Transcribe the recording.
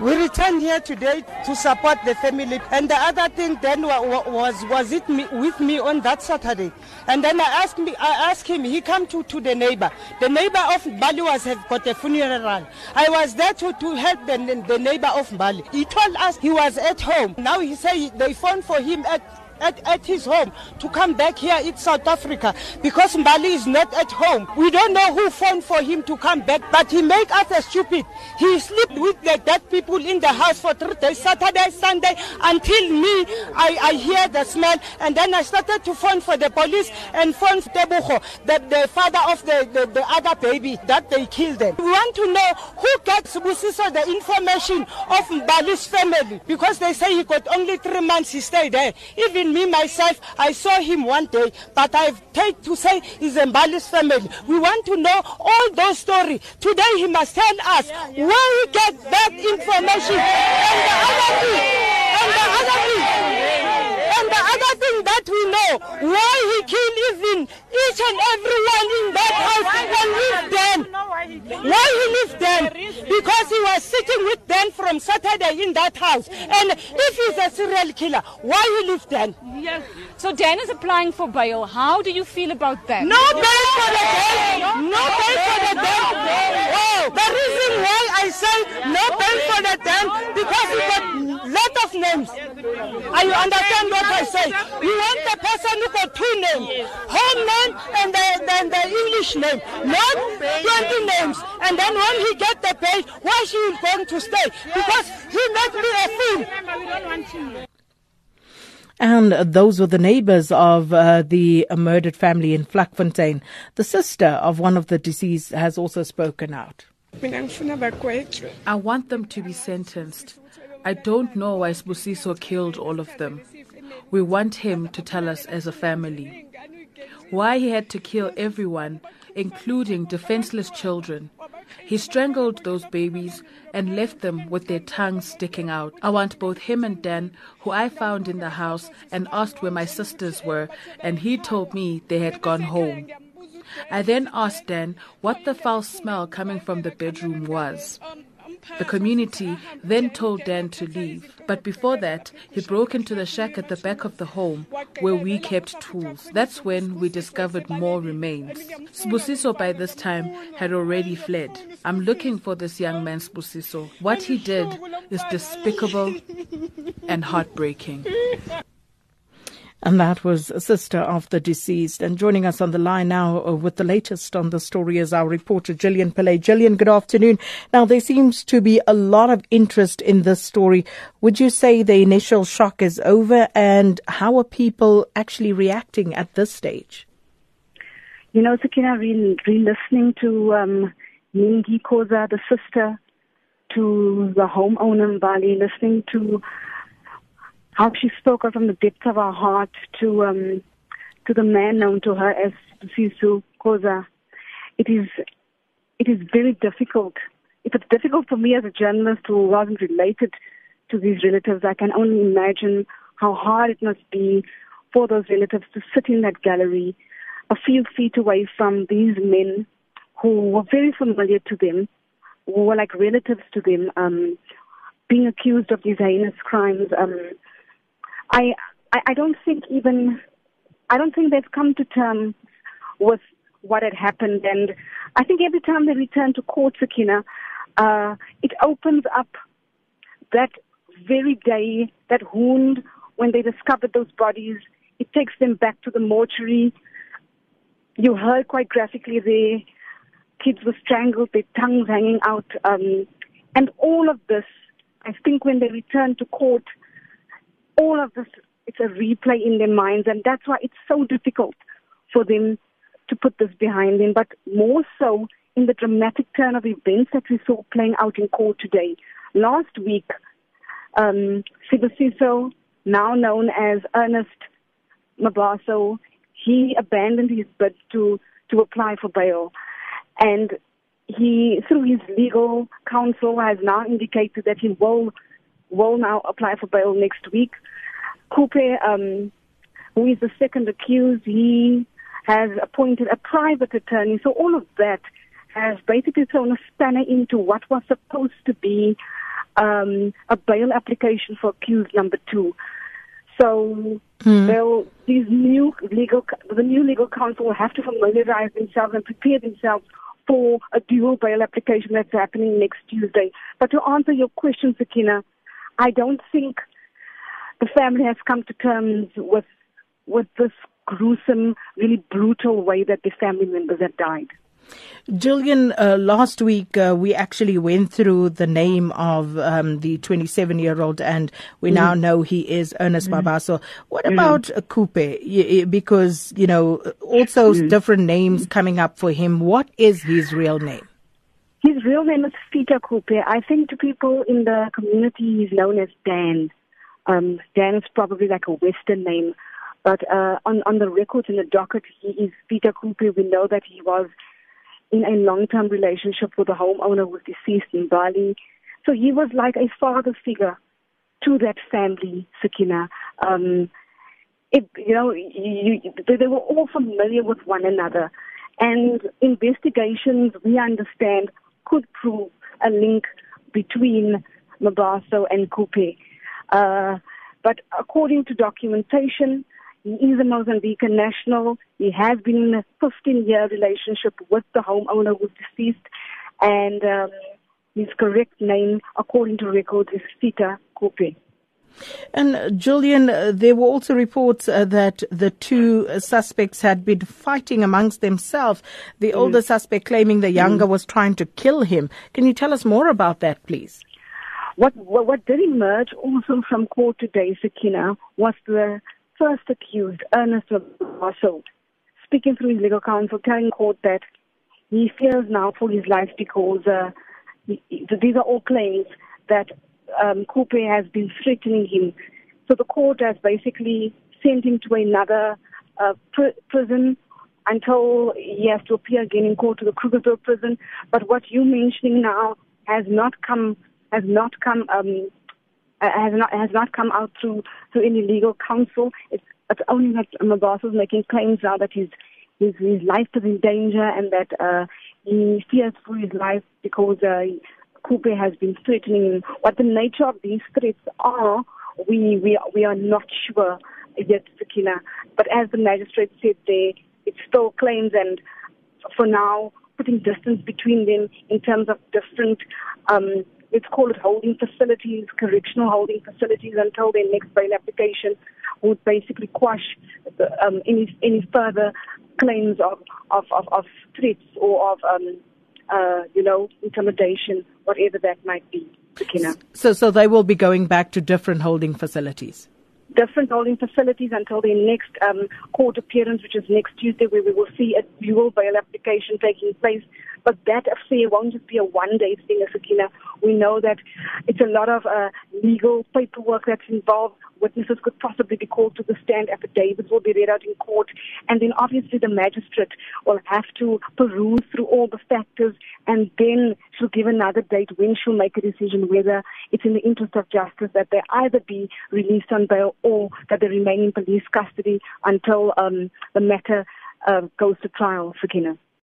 We returned here today to support the family. And the other thing then was was it me, with me on that Saturday. And then I asked me I asked him, he come to, to the neighbor. The neighbor of Mbali was have got a funeral. I was there to, to help the, the neighbor of Mbali. He told us he was at home. Now he say they phoned for him at at, at his home to come back here in South Africa because Mbali is not at home. We don't know who phoned for him to come back, but he make us a stupid. He slept with the dead people in the house for three days, Saturday, Sunday, until me, I, I hear the smell, and then I started to phone for the police and phone Tebucho, the, the father of the, the, the other baby, that they killed them. We want to know who gets Busiso the information of Mbali's family, because they say he got only three months he stayed there. Even even me myself, I saw him one day, but I've take to say he's Mbali's family. We want to know all those stories. Today he must tell us yeah, yeah. where he get that information. And the other thing, and the other thing, and the other thing that we know, why he killed even each and everyone in that house and with them. Why he left them? Because he was sitting with them from Saturday in that house. And if he's a serial killer, why he left them? Yes. So Dan is applying for bail. How do you feel about that? No bail for the Dan. No bail for the Dan. Oh, the reason why I say no bail for the Dan because he got lot of names. Are you understand what I say? You want the person who got two names, home name and the, the, the English name, not 20 names. And then when he get the pay, why she is going to stay? Because he made me a fool. And those were the neighbors of uh, the murdered family in Vlakfontein. The sister of one of the deceased has also spoken out. I want them to be sentenced. I don't know why Sbusiso killed all of them. We want him to tell us as a family. Why he had to kill everyone, including defenseless children. He strangled those babies and left them with their tongues sticking out. I want both him and Dan, who I found in the house and asked where my sisters were, and he told me they had gone home. I then asked Dan what the foul smell coming from the bedroom was. The community then told Dan to leave. But before that, he broke into the shack at the back of the home where we kept tools. That's when we discovered more remains. Sbusiso by this time had already fled. I'm looking for this young man, Sbusiso. What he did is despicable and heartbreaking. And that was a sister of the deceased. And joining us on the line now uh, with the latest on the story is our reporter, Gillian Pillay. Gillian, good afternoon. Now, there seems to be a lot of interest in this story. Would you say the initial shock is over? And how are people actually reacting at this stage? You know, Sakina, re, listening to um, Mingi Koza, the sister, to the homeowner in Bali, listening to how she spoke out from the depths of her heart to um, to the man known to her as Sisu Koza. It is it is very difficult. If it's difficult for me as a journalist who wasn't related to these relatives, I can only imagine how hard it must be for those relatives to sit in that gallery a few feet away from these men who were very familiar to them, who were like relatives to them, um, being accused of these heinous crimes. Um, I, I, I don't think even, I don't think they've come to terms with what had happened. And I think every time they return to court, Sakina, uh, it opens up that very day, that wound when they discovered those bodies. It takes them back to the mortuary. You heard quite graphically there, kids were strangled, their tongues hanging out. Um, and all of this, I think when they return to court, all of this, it's a replay in their minds, and that's why it's so difficult for them to put this behind them, but more so in the dramatic turn of events that we saw playing out in court today. Last week, um, Sibusiso, now known as Ernest Mabaso, he abandoned his bid to, to apply for bail. And he, through his legal counsel, has now indicated that he will will now apply for bail next week. Khupe, um, who is the second accused, he has appointed a private attorney. So all of that has basically thrown a spanner into what was supposed to be um, a bail application for accused number two. So they'll, these new legal, the new legal counsel will have to familiarize themselves and prepare themselves for a dual bail application that's happening next Tuesday. But to answer your question, Sakina, I don't think the family has come to terms with with this gruesome, really brutal way that the family members have died. Gillian, uh, last week uh, we actually went through the name of um, the 27 year old, and we mm. now know he is Ernest mm. Mabaso. What mm. about uh, Khupe? Because, you know, also mm. different names coming up for him. What is his real name? His real name is Peter Khupe. I think to people in the community, he's known as Dan. Um, Dan is probably like a Western name. But uh, on, on the records in the docket, he is Peter Khupe. We know that he was in a long-term relationship with a homeowner who was deceased in Bali. So he was like a father figure to that family, Sakina. Um, it, you know, you, you, they were all familiar with one another. And investigations, we understand, could prove a link between Mabaso and Khupe. Uh, but according to documentation, he is a Mozambican national. He has been in a 15 year relationship with the homeowner who's deceased. And um, his correct name, according to records, is Sita Khupe. And uh, Gillian, uh, there were also reports uh, that the two uh, suspects had been fighting amongst themselves. The mm. older suspect claiming the younger mm. was trying to kill him. Can you tell us more about that, please? What, what, what did emerge also from court today, Sakina, was the first accused, Ernest Mabaso, speaking through his legal counsel, telling court that he fears now for his life because uh, he, these are all claims that um, Khupe has been threatening him. So the court has basically sent him to another uh, pr- prison until he has to appear again in court to the Krugersdorp prison. But what you're mentioning now has not come has not come um, uh, has not has not come out through through any legal counsel. It's it's only that Mabaso is making claims now that his his his life is in danger and that uh, he fears for his life because uh, Khupe has been threatening him. What the nature of these threats are, we we we are not sure yet, Sakina. But as the magistrate said, there it's still claims and for now putting distance between them in terms of different um, let's call it holding facilities, correctional holding facilities until their next bail application would basically quash the, um, any any further claims of of, of, of threats or of um, uh, you know intimidation, whatever that might be. So, so they will be going back to different holding facilities different holding facilities until their next um, court appearance, which is next Tuesday, where we will see a dual bail application taking place. But that affair won't just be a one-day thing, Sakina. We know that it's a lot of uh, legal paperwork that's involved. Witnesses could possibly be called to the stand. Affidavits will be read out in court. And then obviously the magistrate will have to peruse through all the factors and then she'll give another date when she'll make a decision whether it's in the interest of justice that they either be released on bail or that they remain in police custody until um, the matter uh, goes to trial, Sakina.